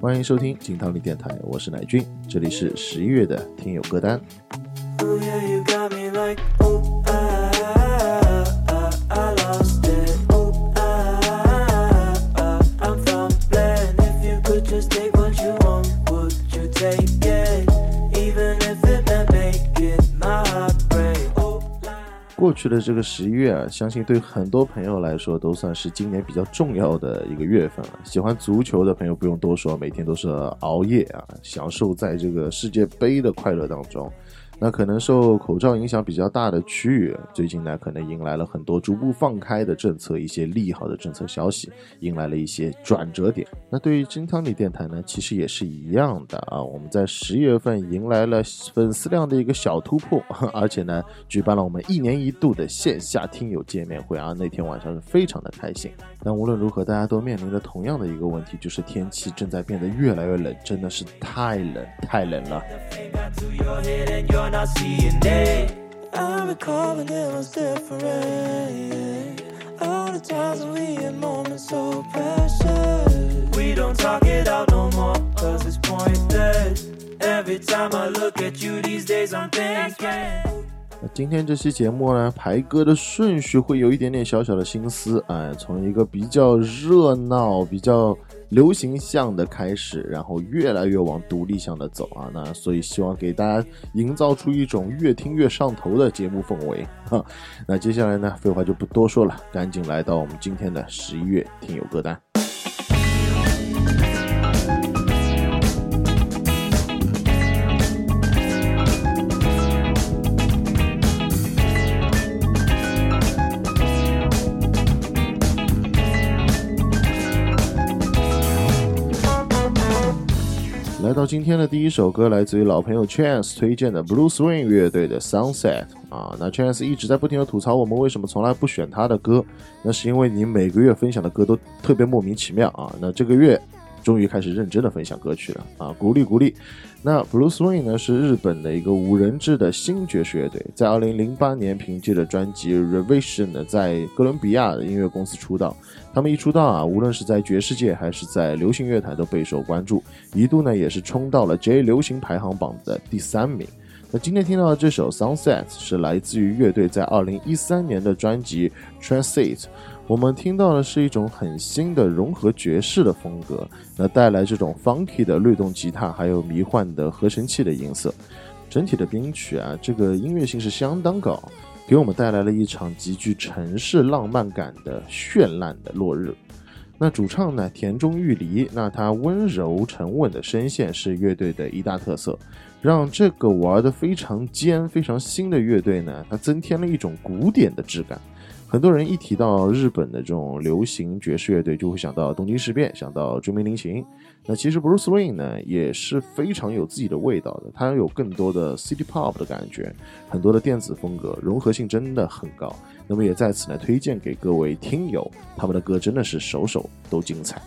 欢迎收听金汤力电台，我是乃俊，这里是十一月的听友歌单。去的这个十一月啊，相信对很多朋友来说都算是今年比较重要的一个月份了。喜欢足球的朋友不用多说，每天都是熬夜啊，享受在这个世界杯的快乐当中。那可能受口罩影响比较大的区域，最近呢可能迎来了很多逐步放开的政策，一些利好的政策消息，迎来了一些转折点。那对于金汤力电台呢，其实也是一样的啊。我们在十月份迎来了粉丝量的一个小突破，而且呢举办了我们一年一度的线下听友见面会啊。那天晚上是非常的开心。但无论如何，大家都面临着同样的一个问题，就是天气正在变得越来越冷，真的是太冷太冷了。Not seeing it. I'm recalling it was different. All the times we had moments so precious. We don't talk it out no more, cause it's pointless. Every time I look at you these days, I'm thinking. 那今天这期节目呢，排歌的顺序会有一点点小小的心思，哎，从一个比较热闹、比较流行向的开始，然后越来越往独立向的走啊，那所以希望给大家营造出一种越听越上头的节目氛围哈。那接下来呢，废话就不多说了，赶紧来到我们今天的十一月听友歌单。来到今天的第一首歌，来自于老朋友 Chance 推荐的 Blue Swing 乐队的 Sunset 啊，那 Chance 一直在不停的吐槽我们为什么从来不选他的歌，那是因为你每个月分享的歌都特别莫名其妙啊，那这个月。终于开始认真的分享歌曲了啊！鼓励鼓励。那 Blue Swing 呢是日本的一个五人制的新爵士乐队，在二零零八年凭借着专辑 Revision 呢，在哥伦比亚的音乐公司出道。他们一出道啊，无论是在爵士界还是在流行乐坛都备受关注，一度呢也是冲到了 J 流行排行榜的第三名。那今天听到的这首 Sunset 是来自于乐队在二零一三年的专辑 Transit。我们听到的是一种很新的融合爵士的风格，那带来这种 funky 的律动吉他，还有迷幻的合成器的音色。整体的编曲啊，这个音乐性是相当高，给我们带来了一场极具城市浪漫感的绚烂的落日。那主唱呢，田中裕梨，那他温柔沉稳的声线是乐队的一大特色，让这个玩的非常尖、非常新的乐队呢，它增添了一种古典的质感。很多人一提到日本的这种流行爵士乐队，就会想到东京事变，想到追名林琴。那其实 Bruce Swing 呢，也是非常有自己的味道的。它有更多的 City Pop 的感觉，很多的电子风格，融合性真的很高。那么也在此呢，推荐给各位听友，他们的歌真的是首首都精彩。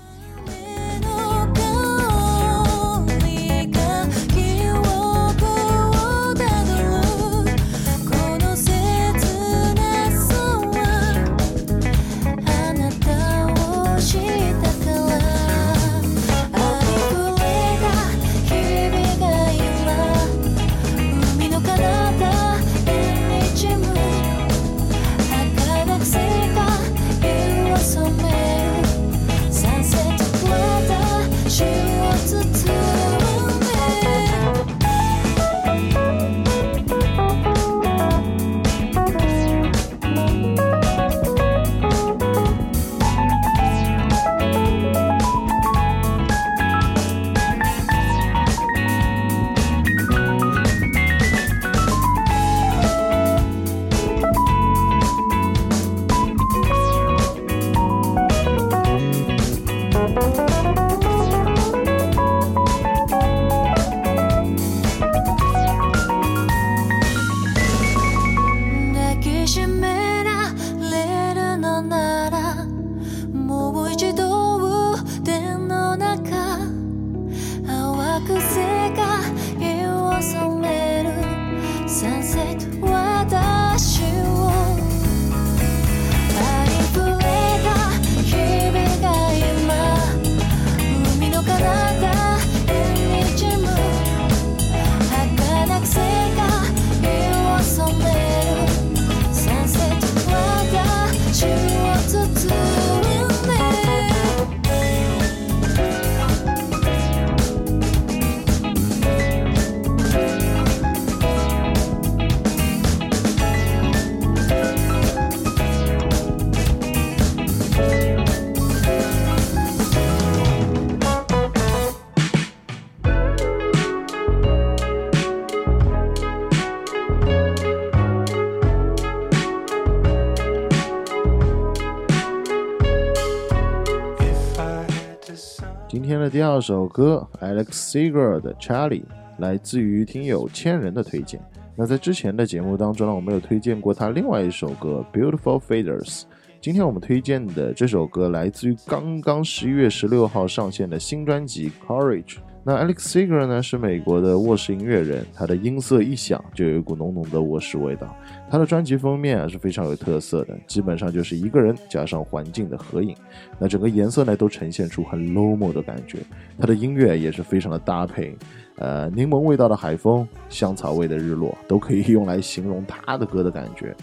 天的第二首歌，Alex Seger 的 Charlie，来自于听友千人的推荐。那在之前的节目当中呢，我们有推荐过他另外一首歌《Beautiful Faders》。今天我们推荐的这首歌来自于刚刚十一月十六号上线的新专辑《Courage》。那 Alex Seger 呢是美国的卧室音乐人，他的音色一响就有一股浓浓的卧室味道。他的专辑封面啊是非常有特色的，基本上就是一个人加上环境的合影，那整个颜色呢都呈现出很 low 的感觉。他的音乐也是非常的搭配，呃，柠檬味道的海风，香草味的日落，都可以用来形容他的歌的感觉，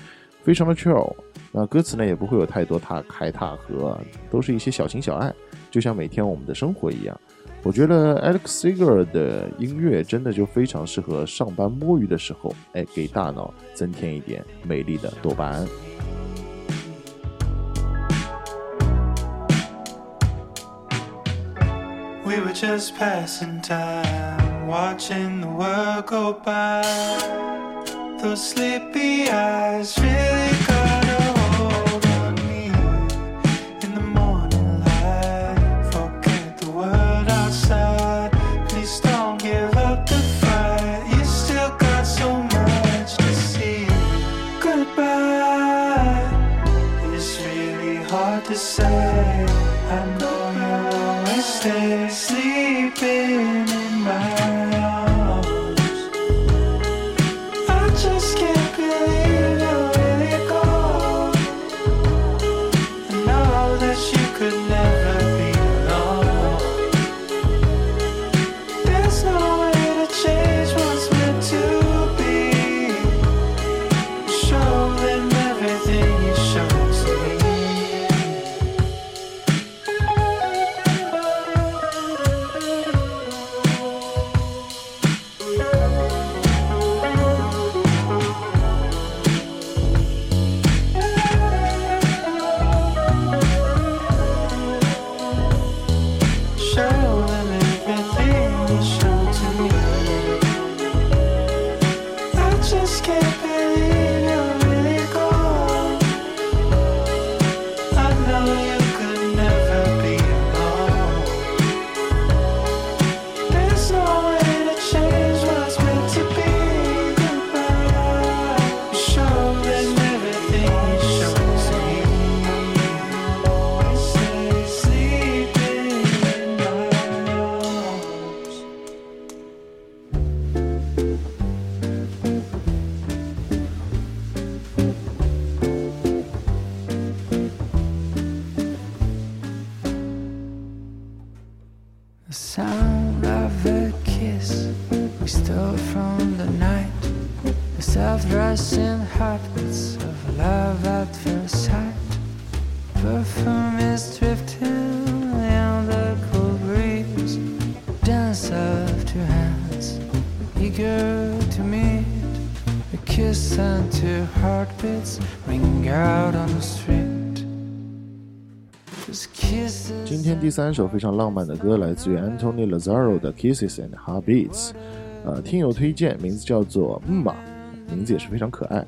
非常的 chill。那歌词呢也不会有太多踏开踏合，都是一些小情小爱，就像每天我们的生活一样。我觉得 Alex Seger 的音乐真的就非常适合上班摸鱼的时候，哎，给大脑增添一点美丽的多巴胺。We were just passing time, watching the world go by. Those sleepy eyes really is drifting in the cool breeze. Dance of two hands, eager to meet. Kiss and to heartbeats ring out on the street. Just kisses 今天第三首非常浪漫的歌来自于 Anthony lazaro 的《Kisses and Heartbeats》，呃，听友推荐，名字叫做嗯嘛，名字也是非常可爱。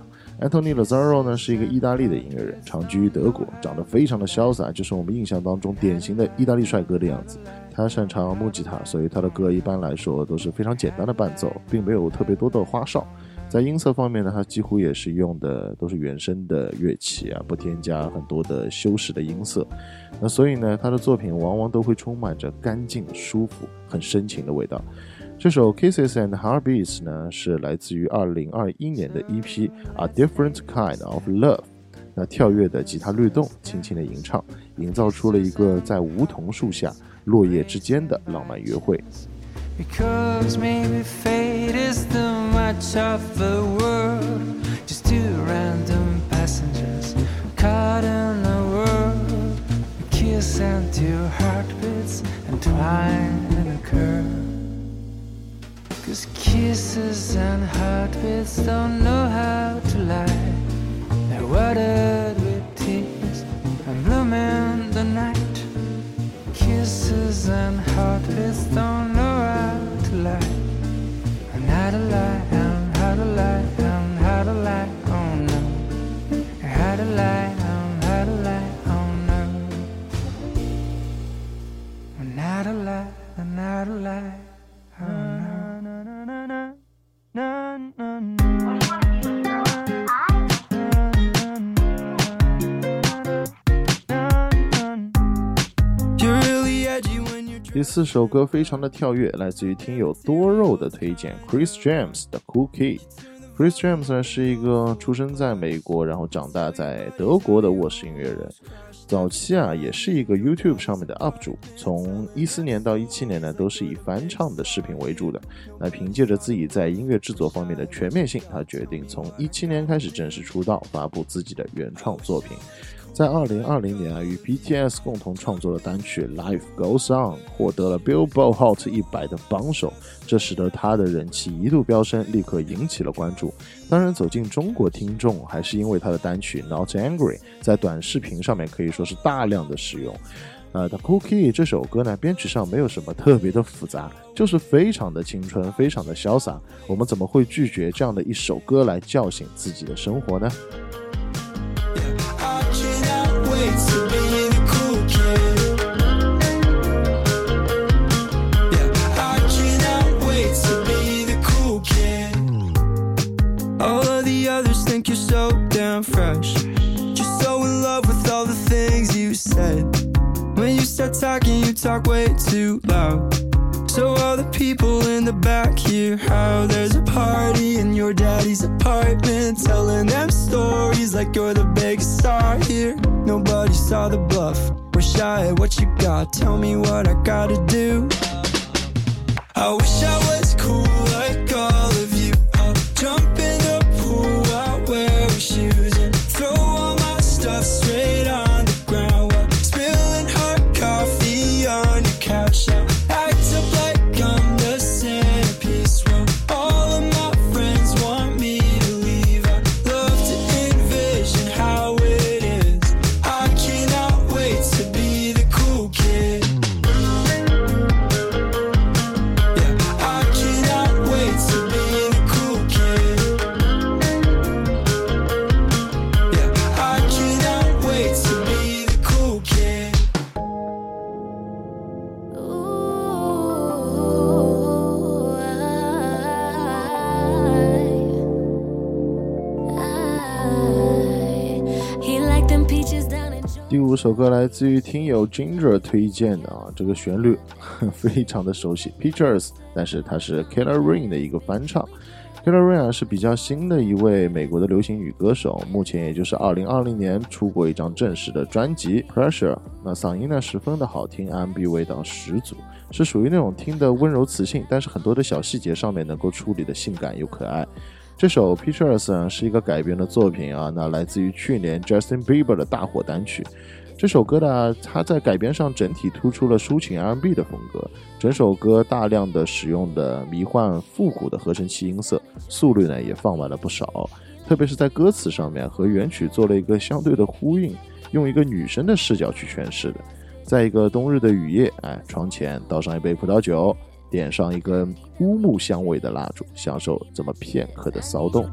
Anthony Lazzaro 呢是一个意大利的音乐人，长居于德国，长得非常的潇洒，就是我们印象当中典型的意大利帅哥的样子。他擅长木吉他，所以他的歌一般来说都是非常简单的伴奏，并没有特别多的花哨。在音色方面呢，他几乎也是用的都是原声的乐器啊，不添加很多的修饰的音色。那所以呢，他的作品往往都会充满着干净、舒服、很深情的味道。这首《Kisses and Heartbeats》呢，是来自于2021年的 EP《A Different Kind of Love》。那跳跃的吉他律动，轻轻的吟唱，营造出了一个在梧桐树下、落叶之间的浪漫约会。Because maybe fate is too much of the world. Just two random passengers caught in a world. A kiss and two heartbeats entwined in a curve. Kisses and heartbeats don't know how to lie. They're watered with tears and bloom in the night. Kisses and heartbeats don't know how to lie. 四首歌非常的跳跃，来自于听友多肉的推荐，Chris James 的 Cookie。Chris James 呢是一个出生在美国，然后长大在德国的卧室音乐人。早期啊，也是一个 YouTube 上面的 UP 主，从一四年到一七年呢，都是以翻唱的视频为主的。那凭借着自己在音乐制作方面的全面性，他决定从一七年开始正式出道，发布自己的原创作品。在二零二零年啊，与 BTS 共同创作的单曲《Life Goes On》获得了 Billboard Hot 一百的榜首，这使得他的人气一度飙升，立刻引起了关注。当然，走进中国听众还是因为他的单曲《Not Angry》在短视频上面可以说是大量的使用。呃，《The Cookie》这首歌呢，编曲上没有什么特别的复杂，就是非常的青春，非常的潇洒。我们怎么会拒绝这样的一首歌来叫醒自己的生活呢 talking, you talk way too loud. So all the people in the back hear how there's a party in your daddy's apartment, telling them stories like you're the biggest star here. Nobody saw the bluff. We're shy at what you got. Tell me what I gotta do. I wish I was cool like 首歌来自于听友 Ginger 推荐的啊，这个旋律 非常的熟悉，Pictures，但是它是 Killer Rain 的一个翻唱。Killer Rain 是比较新的一位美国的流行女歌手，目前也就是2020年出过一张正式的专辑 Pressure。那嗓音呢十分的好听，R&B 味道十足，是属于那种听的温柔磁性，但是很多的小细节上面能够处理的性感又可爱。这首 Pictures 是一个改编的作品啊，那来自于去年 Justin Bieber 的大火单曲。这首歌呢，它在改编上整体突出了抒情 R&B 的风格，整首歌大量的使用的迷幻复古的合成器音色，速率呢也放慢了不少，特别是在歌词上面和原曲做了一个相对的呼应，用一个女生的视角去诠释的。在一个冬日的雨夜，哎，床前倒上一杯葡萄酒，点上一根乌木香味的蜡烛，享受这么片刻的骚动。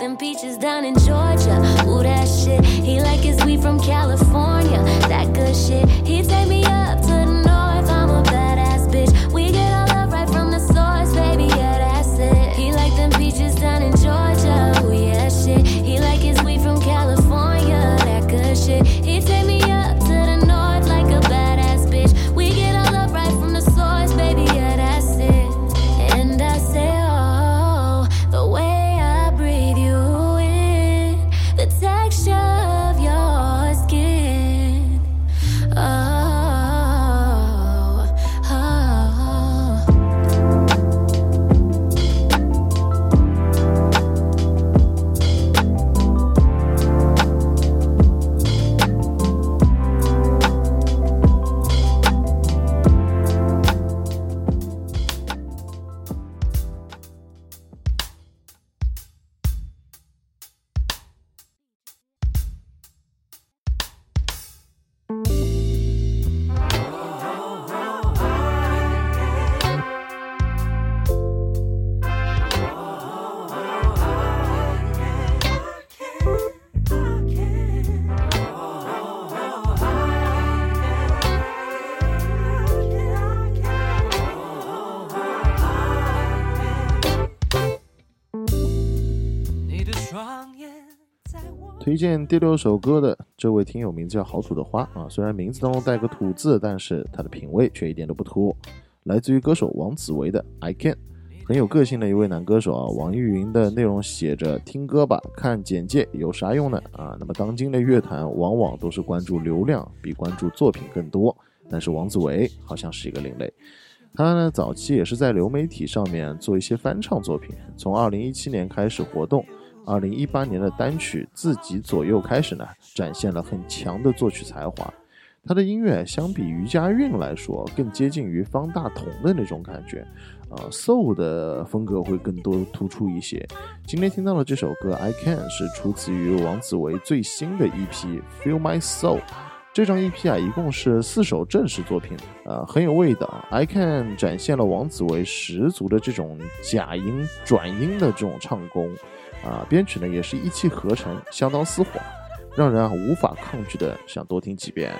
Them peaches down in Georgia. Ooh, that shit. He like his weed from California. That good shit. He take me up 推荐第六首歌的这位听友名字叫好土的花啊，虽然名字当中带个土字，但是他的品味却一点都不土。来自于歌手王子维的《I Can》，很有个性的一位男歌手啊。网易云的内容写着“听歌吧，看简介有啥用呢？”啊，那么当今的乐坛往往都是关注流量比关注作品更多，但是王子维好像是一个另类。他呢早期也是在流媒体上面做一些翻唱作品，从二零一七年开始活动。二零一八年的单曲《自己左右》开始呢，展现了很强的作曲才华。他的音乐相比于佳韵来说，更接近于方大同的那种感觉，啊，soul 的风格会更多突出一些。今天听到的这首歌《I Can》是出自于王子维最新的 EP《Feel My Soul》。这张 EP 啊，一共是四首正式作品，呃，很有味道。《I Can》展现了王子维十足的这种假音转音的这种唱功。啊，编曲呢也是一气呵成，相当丝滑，让人啊无法抗拒的想多听几遍。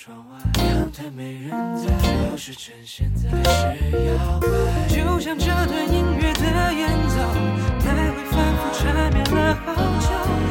窗外阳台没人在只有是趁现在还是妖怪就像这段音乐的演奏来会反复缠绵了好久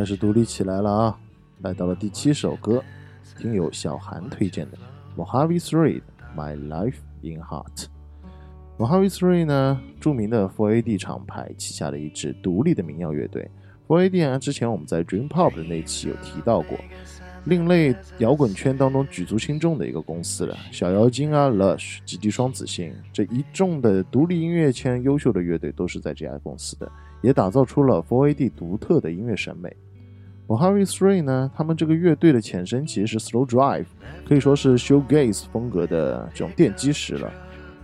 开始独立起来了啊！来到了第七首歌，听友小韩推荐的 Mojave Three My Life in Heart。Mojave Three 呢，著名的 4AD 厂牌旗下的一支独立的民谣乐队。4AD 啊，之前我们在 Dream Pop 的那期有提到过，另类摇滚圈当中举足轻重的一个公司了。小妖精啊，Lush、极地双子星这一众的独立音乐圈优秀的乐队都是在这家公司的，也打造出了 4AD 独特的音乐审美。Mojave Three 呢，他们这个乐队的前身其实是 Slow Drive，可以说是 Shoegaze 风格的这种奠基石了。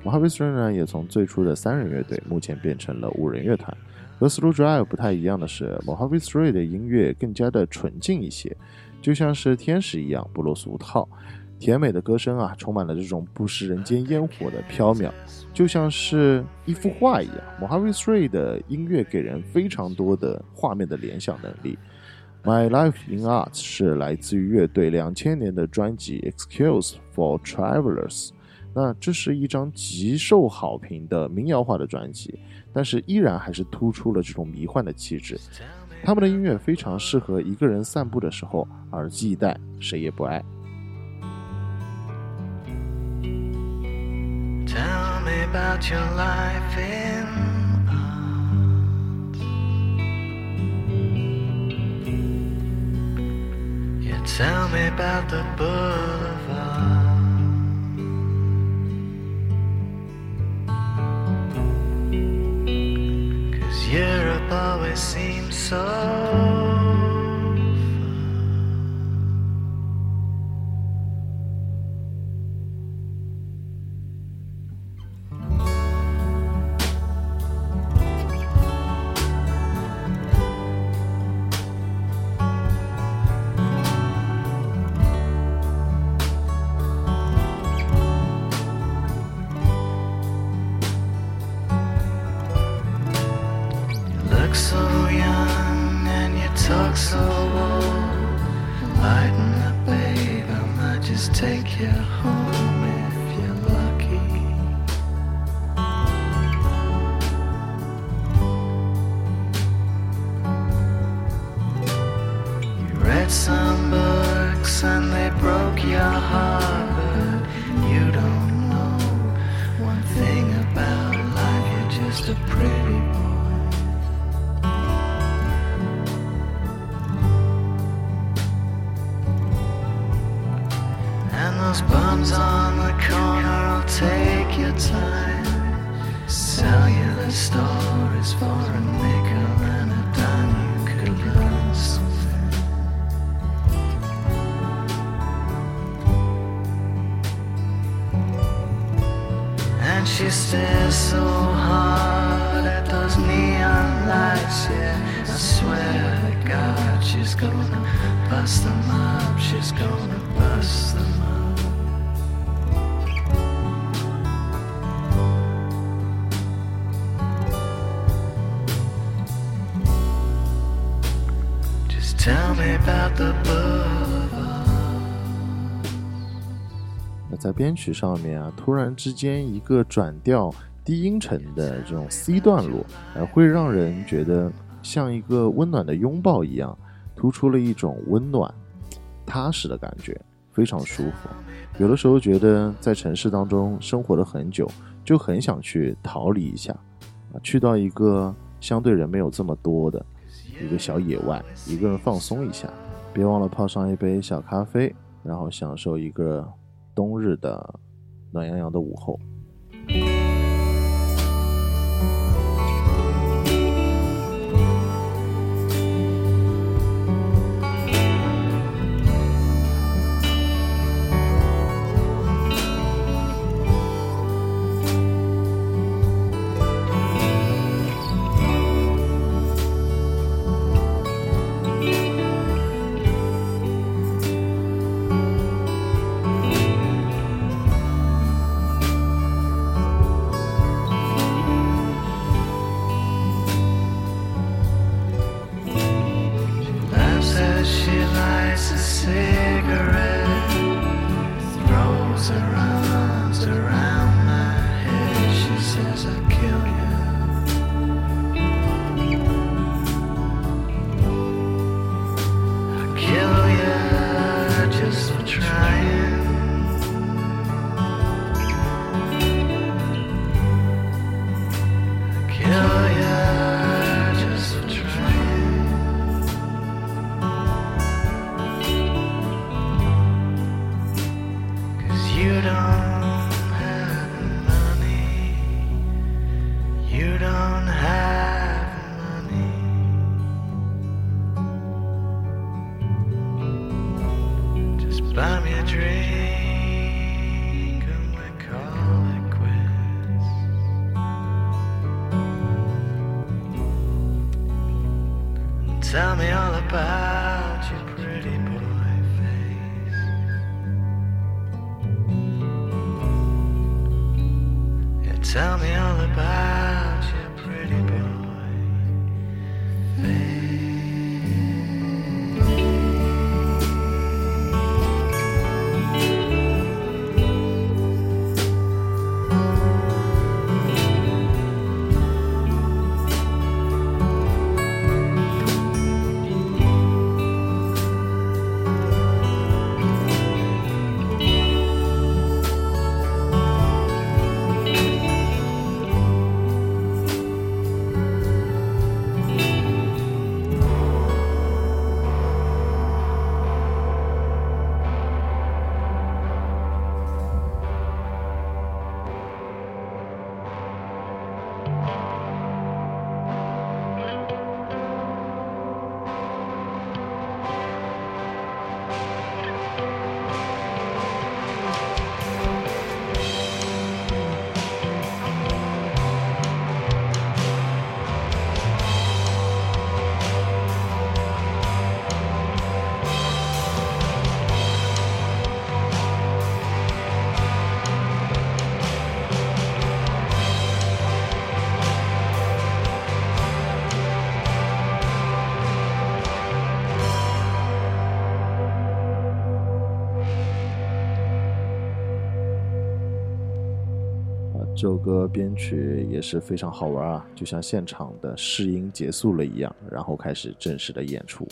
Mojave Three 呢，也从最初的三人乐队，目前变成了五人乐团。和 Slow Drive 不太一样的是，Mojave Three 的音乐更加的纯净一些，就像是天使一样不落俗套。甜美的歌声啊，充满了这种不食人间烟火的飘渺，就像是一幅画一样。Mojave Three 的音乐给人非常多的画面的联想能力。My Life in Art 是来自于乐队两千年的专辑《Excuse for Travelers》，那这是一张极受好评的民谣化的专辑，但是依然还是突出了这种迷幻的气质。他们的音乐非常适合一个人散步的时候，耳机一戴，谁也不爱。Tell me about your life Tell me about the boulevard. Cause Europe always seems so. Read some books and they broke your heart, but you don't know one thing about life. You're just a pretty boy. And those bums on the corner will take your time. Sell you the stories for a bust them up. She's gonna bust them up. Just tell me about the birds 在编曲上面啊，突然之间一个转调低音程的这种 C 段落，呃，会让人觉得像一个温暖的拥抱一样，突出了一种温暖、踏实的感觉，非常舒服。有的时候觉得在城市当中生活了很久，就很想去逃离一下，啊，去到一个相对人没有这么多的一个小野外，一个人放松一下。别忘了泡上一杯小咖啡，然后享受一个冬日的暖洋洋的午后。这首歌编曲也是非常好玩啊，就像现场的试音结束了一样，然后开始正式的演出。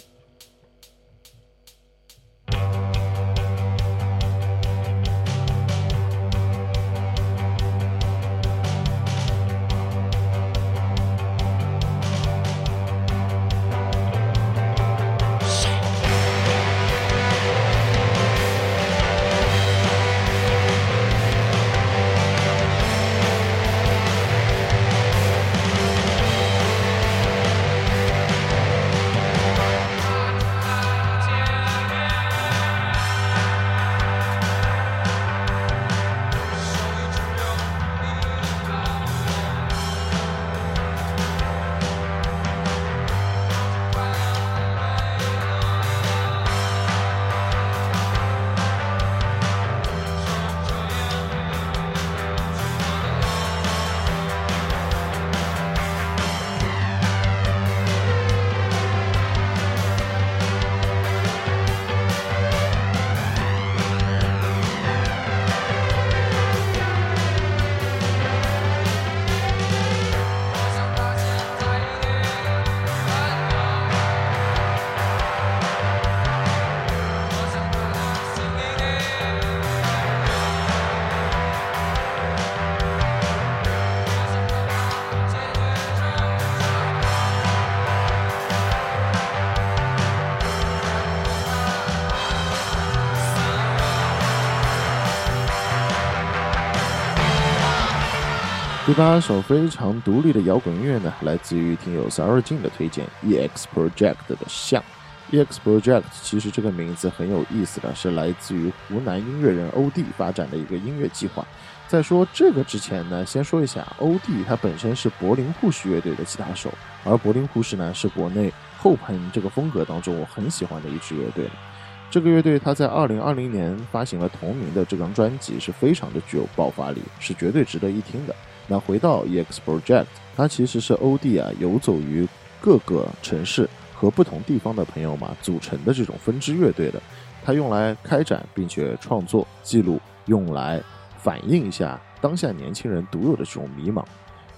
第八首非常独立的摇滚音乐呢，来自于听友 Sarah 静的推荐，EX Project 的像。EX Project 其实这个名字很有意思的是来自于湖南音乐人欧弟发展的一个音乐计划。在说这个之前呢，先说一下欧弟他本身是柏林护士乐队的吉他手，而柏林护士呢是国内后朋这个风格当中我很喜欢的一支乐队。这个乐队他在二零二零年发行了同名的这张专辑，是非常的具有爆发力，是绝对值得一听的。那回到 EX Project，它其实是欧弟啊游走于各个城市和不同地方的朋友嘛组成的这种分支乐队的。它用来开展并且创作记录，用来反映一下当下年轻人独有的这种迷茫。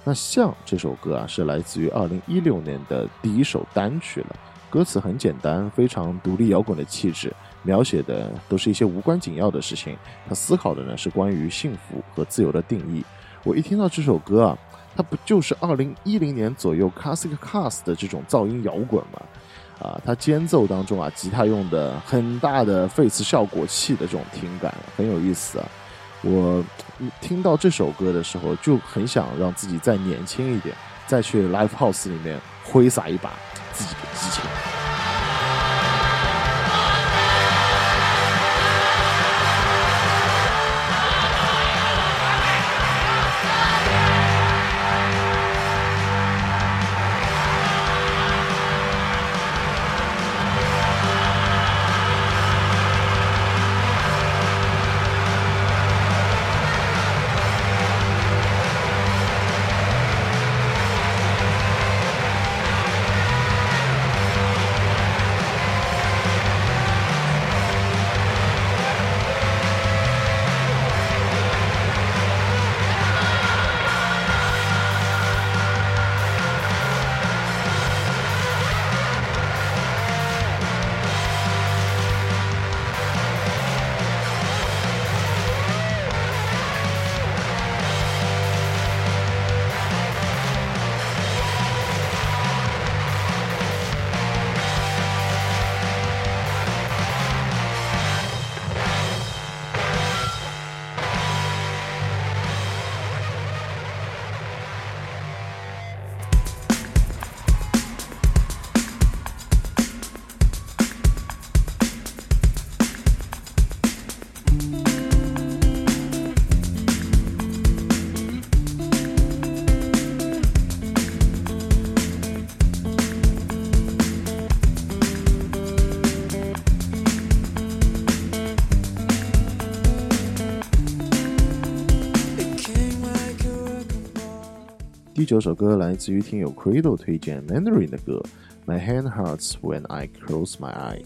那像这首歌啊，是来自于二零一六年的第一首单曲了。歌词很简单，非常独立摇滚的气质，描写的都是一些无关紧要的事情。他思考的呢是关于幸福和自由的定义。我一听到这首歌啊，它不就是二零一零年左右 Classic Cast 的这种噪音摇滚吗？啊，它间奏当中啊，吉他用的很大的 face 效果器的这种听感很有意思啊。我听到这首歌的时候，就很想让自己再年轻一点，再去 Live House 里面挥洒一把自己的激情。第九首歌来自于听友 Credo 推荐 Mandarin 的歌，My hand hurts when I close my eye。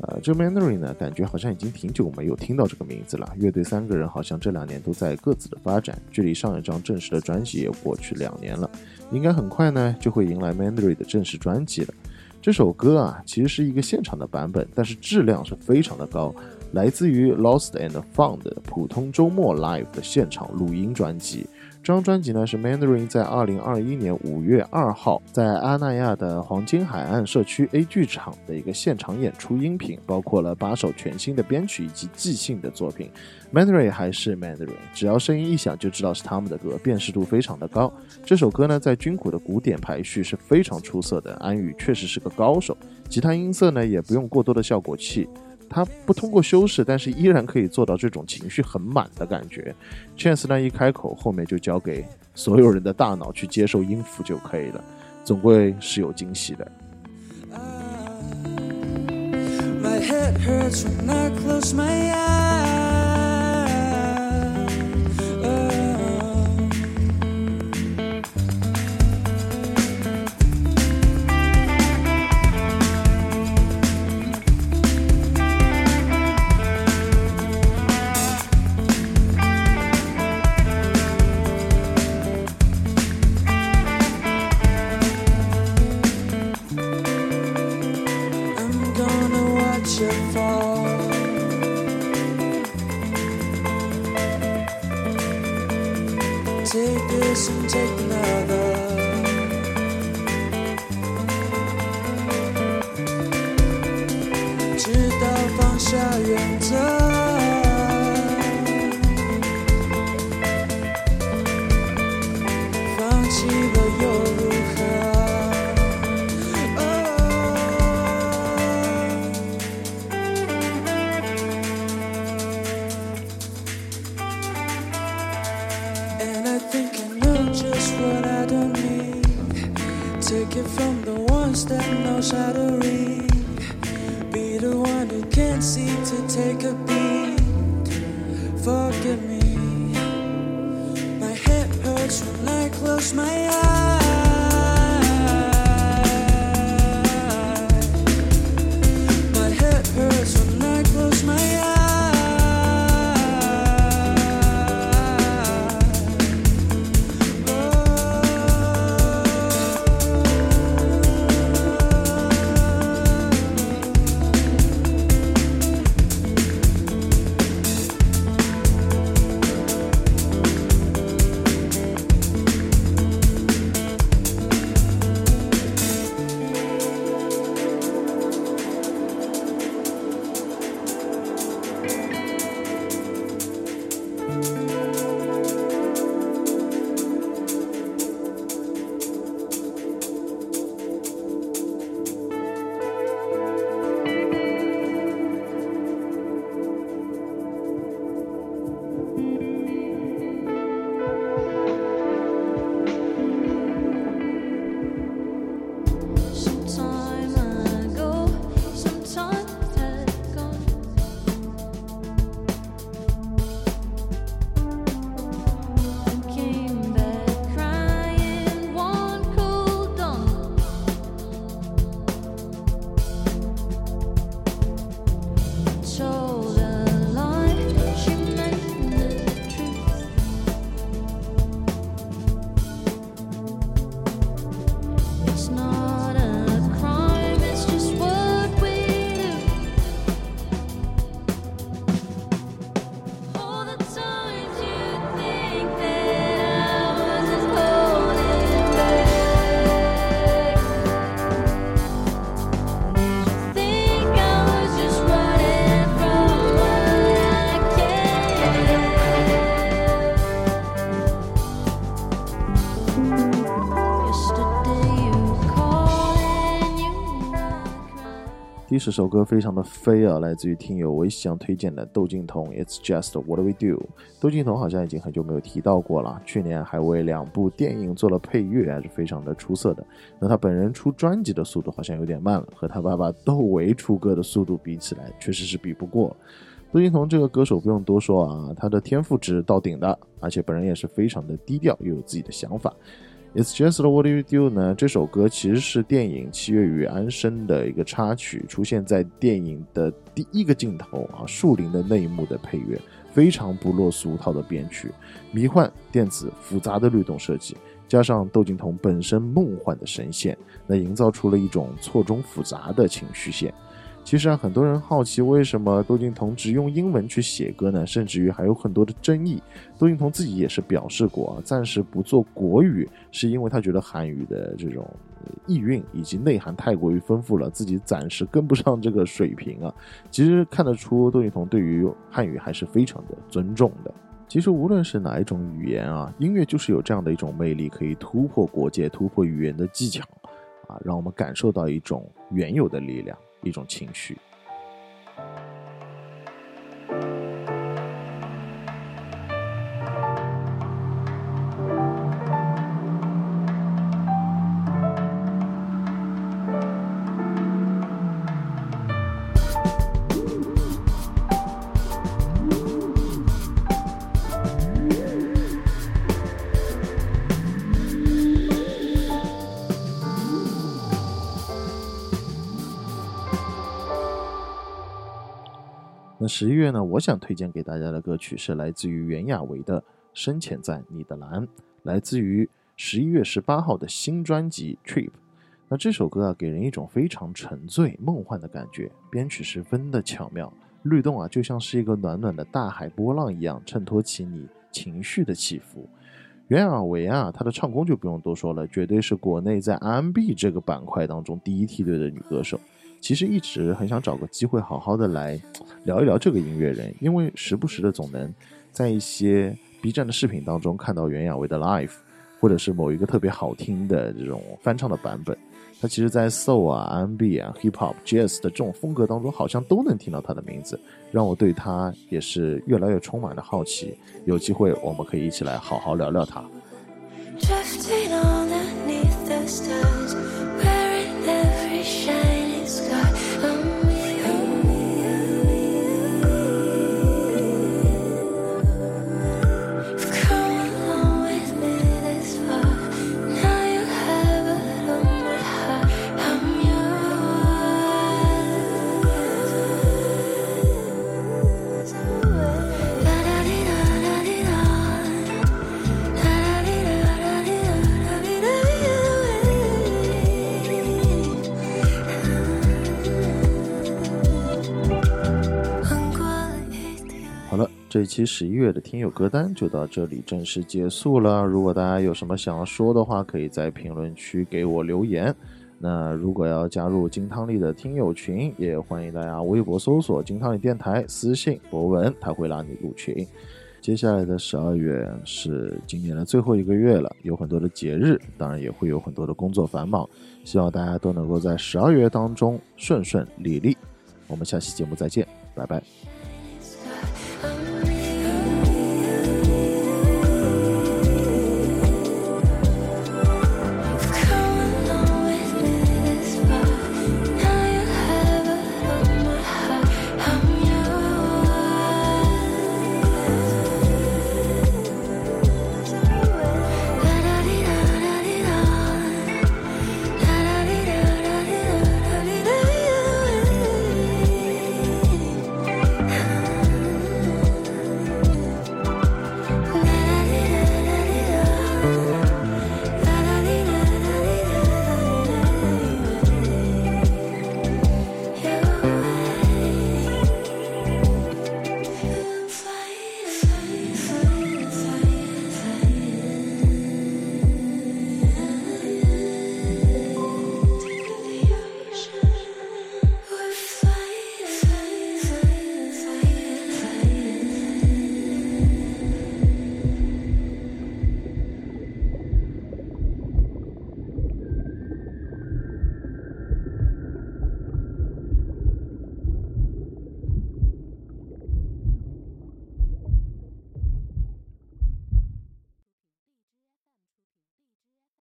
呃，这 Mandarin 呢，感觉好像已经挺久没有听到这个名字了。乐队三个人好像这两年都在各自的发展，距离上一张正式的专辑也过去两年了，应该很快呢就会迎来 Mandarin 的正式专辑了。这首歌啊，其实是一个现场的版本，但是质量是非常的高，来自于 Lost and Found 普通周末 Live 的现场录音专辑。这张专辑呢是 Mandarin 在二零二一年五月二号在阿那亚的黄金海岸社区 A 剧场的一个现场演出音频，包括了八首全新的编曲以及即兴的作品。Mandarin 还是 Mandarin，只要声音一响就知道是他们的歌，辨识度非常的高。这首歌呢在军鼓的鼓点排序是非常出色的，安宇确实是个高手。吉他音色呢也不用过多的效果器。他不通过修饰，但是依然可以做到这种情绪很满的感觉。Chance 呢一开口，后面就交给所有人的大脑去接受音符就可以了，总归是有惊喜的。My head hurts when I close my eyes. 起了又落。第十首歌非常的飞啊，来自于听友微翔推荐的窦靖童《It's Just What We Do》。窦靖童好像已经很久没有提到过了，去年还为两部电影做了配乐，还是非常的出色的。那他本人出专辑的速度好像有点慢了，和他爸爸窦唯出歌的速度比起来，确实是比不过。窦靖童这个歌手不用多说啊，他的天赋值到顶的，而且本人也是非常的低调，又有自己的想法。It's Just What You Do 呢，这首歌其实是电影《七月与安生》的一个插曲，出现在电影的第一个镜头啊，树林的那一幕的配乐，非常不落俗套的编曲，迷幻、电子、复杂的律动设计，加上窦靖童本身梦幻的声线，那营造出了一种错综复杂的情绪线。其实啊，很多人好奇为什么窦靖童只用英文去写歌呢？甚至于还有很多的争议。窦靖童自己也是表示过啊，暂时不做国语，是因为他觉得韩语的这种意蕴以及内涵太过于丰富了，自己暂时跟不上这个水平啊。其实看得出窦靖童对于汉语还是非常的尊重的。其实无论是哪一种语言啊，音乐就是有这样的一种魅力，可以突破国界、突破语言的技巧啊，让我们感受到一种原有的力量。一种情绪。十一月呢？我想推荐给大家的歌曲是来自于袁娅维的《深潜在你的蓝》，来自于十一月十八号的新专辑《Trip》。那这首歌啊，给人一种非常沉醉、梦幻的感觉，编曲十分的巧妙，律动啊，就像是一个暖暖的大海波浪一样，衬托起你情绪的起伏。袁娅维啊，她的唱功就不用多说了，绝对是国内在 R&B 这个板块当中第一梯队的女歌手。其实一直很想找个机会，好好的来聊一聊这个音乐人，因为时不时的总能在一些 B 站的视频当中看到袁娅维的 live，或者是某一个特别好听的这种翻唱的版本。他其实，在 soul 啊、R&B 啊、hip hop、jazz 的这种风格当中，好像都能听到他的名字，让我对他也是越来越充满了好奇。有机会，我们可以一起来好好聊聊他。Drifting underneath the star 这一期十一月的听友歌单就到这里正式结束了。如果大家有什么想要说的话，可以在评论区给我留言。那如果要加入金汤力的听友群，也欢迎大家微博搜索“金汤力电台”，私信博文，他会拉你入群。接下来的十二月是今年的最后一个月了，有很多的节日，当然也会有很多的工作繁忙。希望大家都能够在十二月当中顺顺利利。我们下期节目再见，拜拜。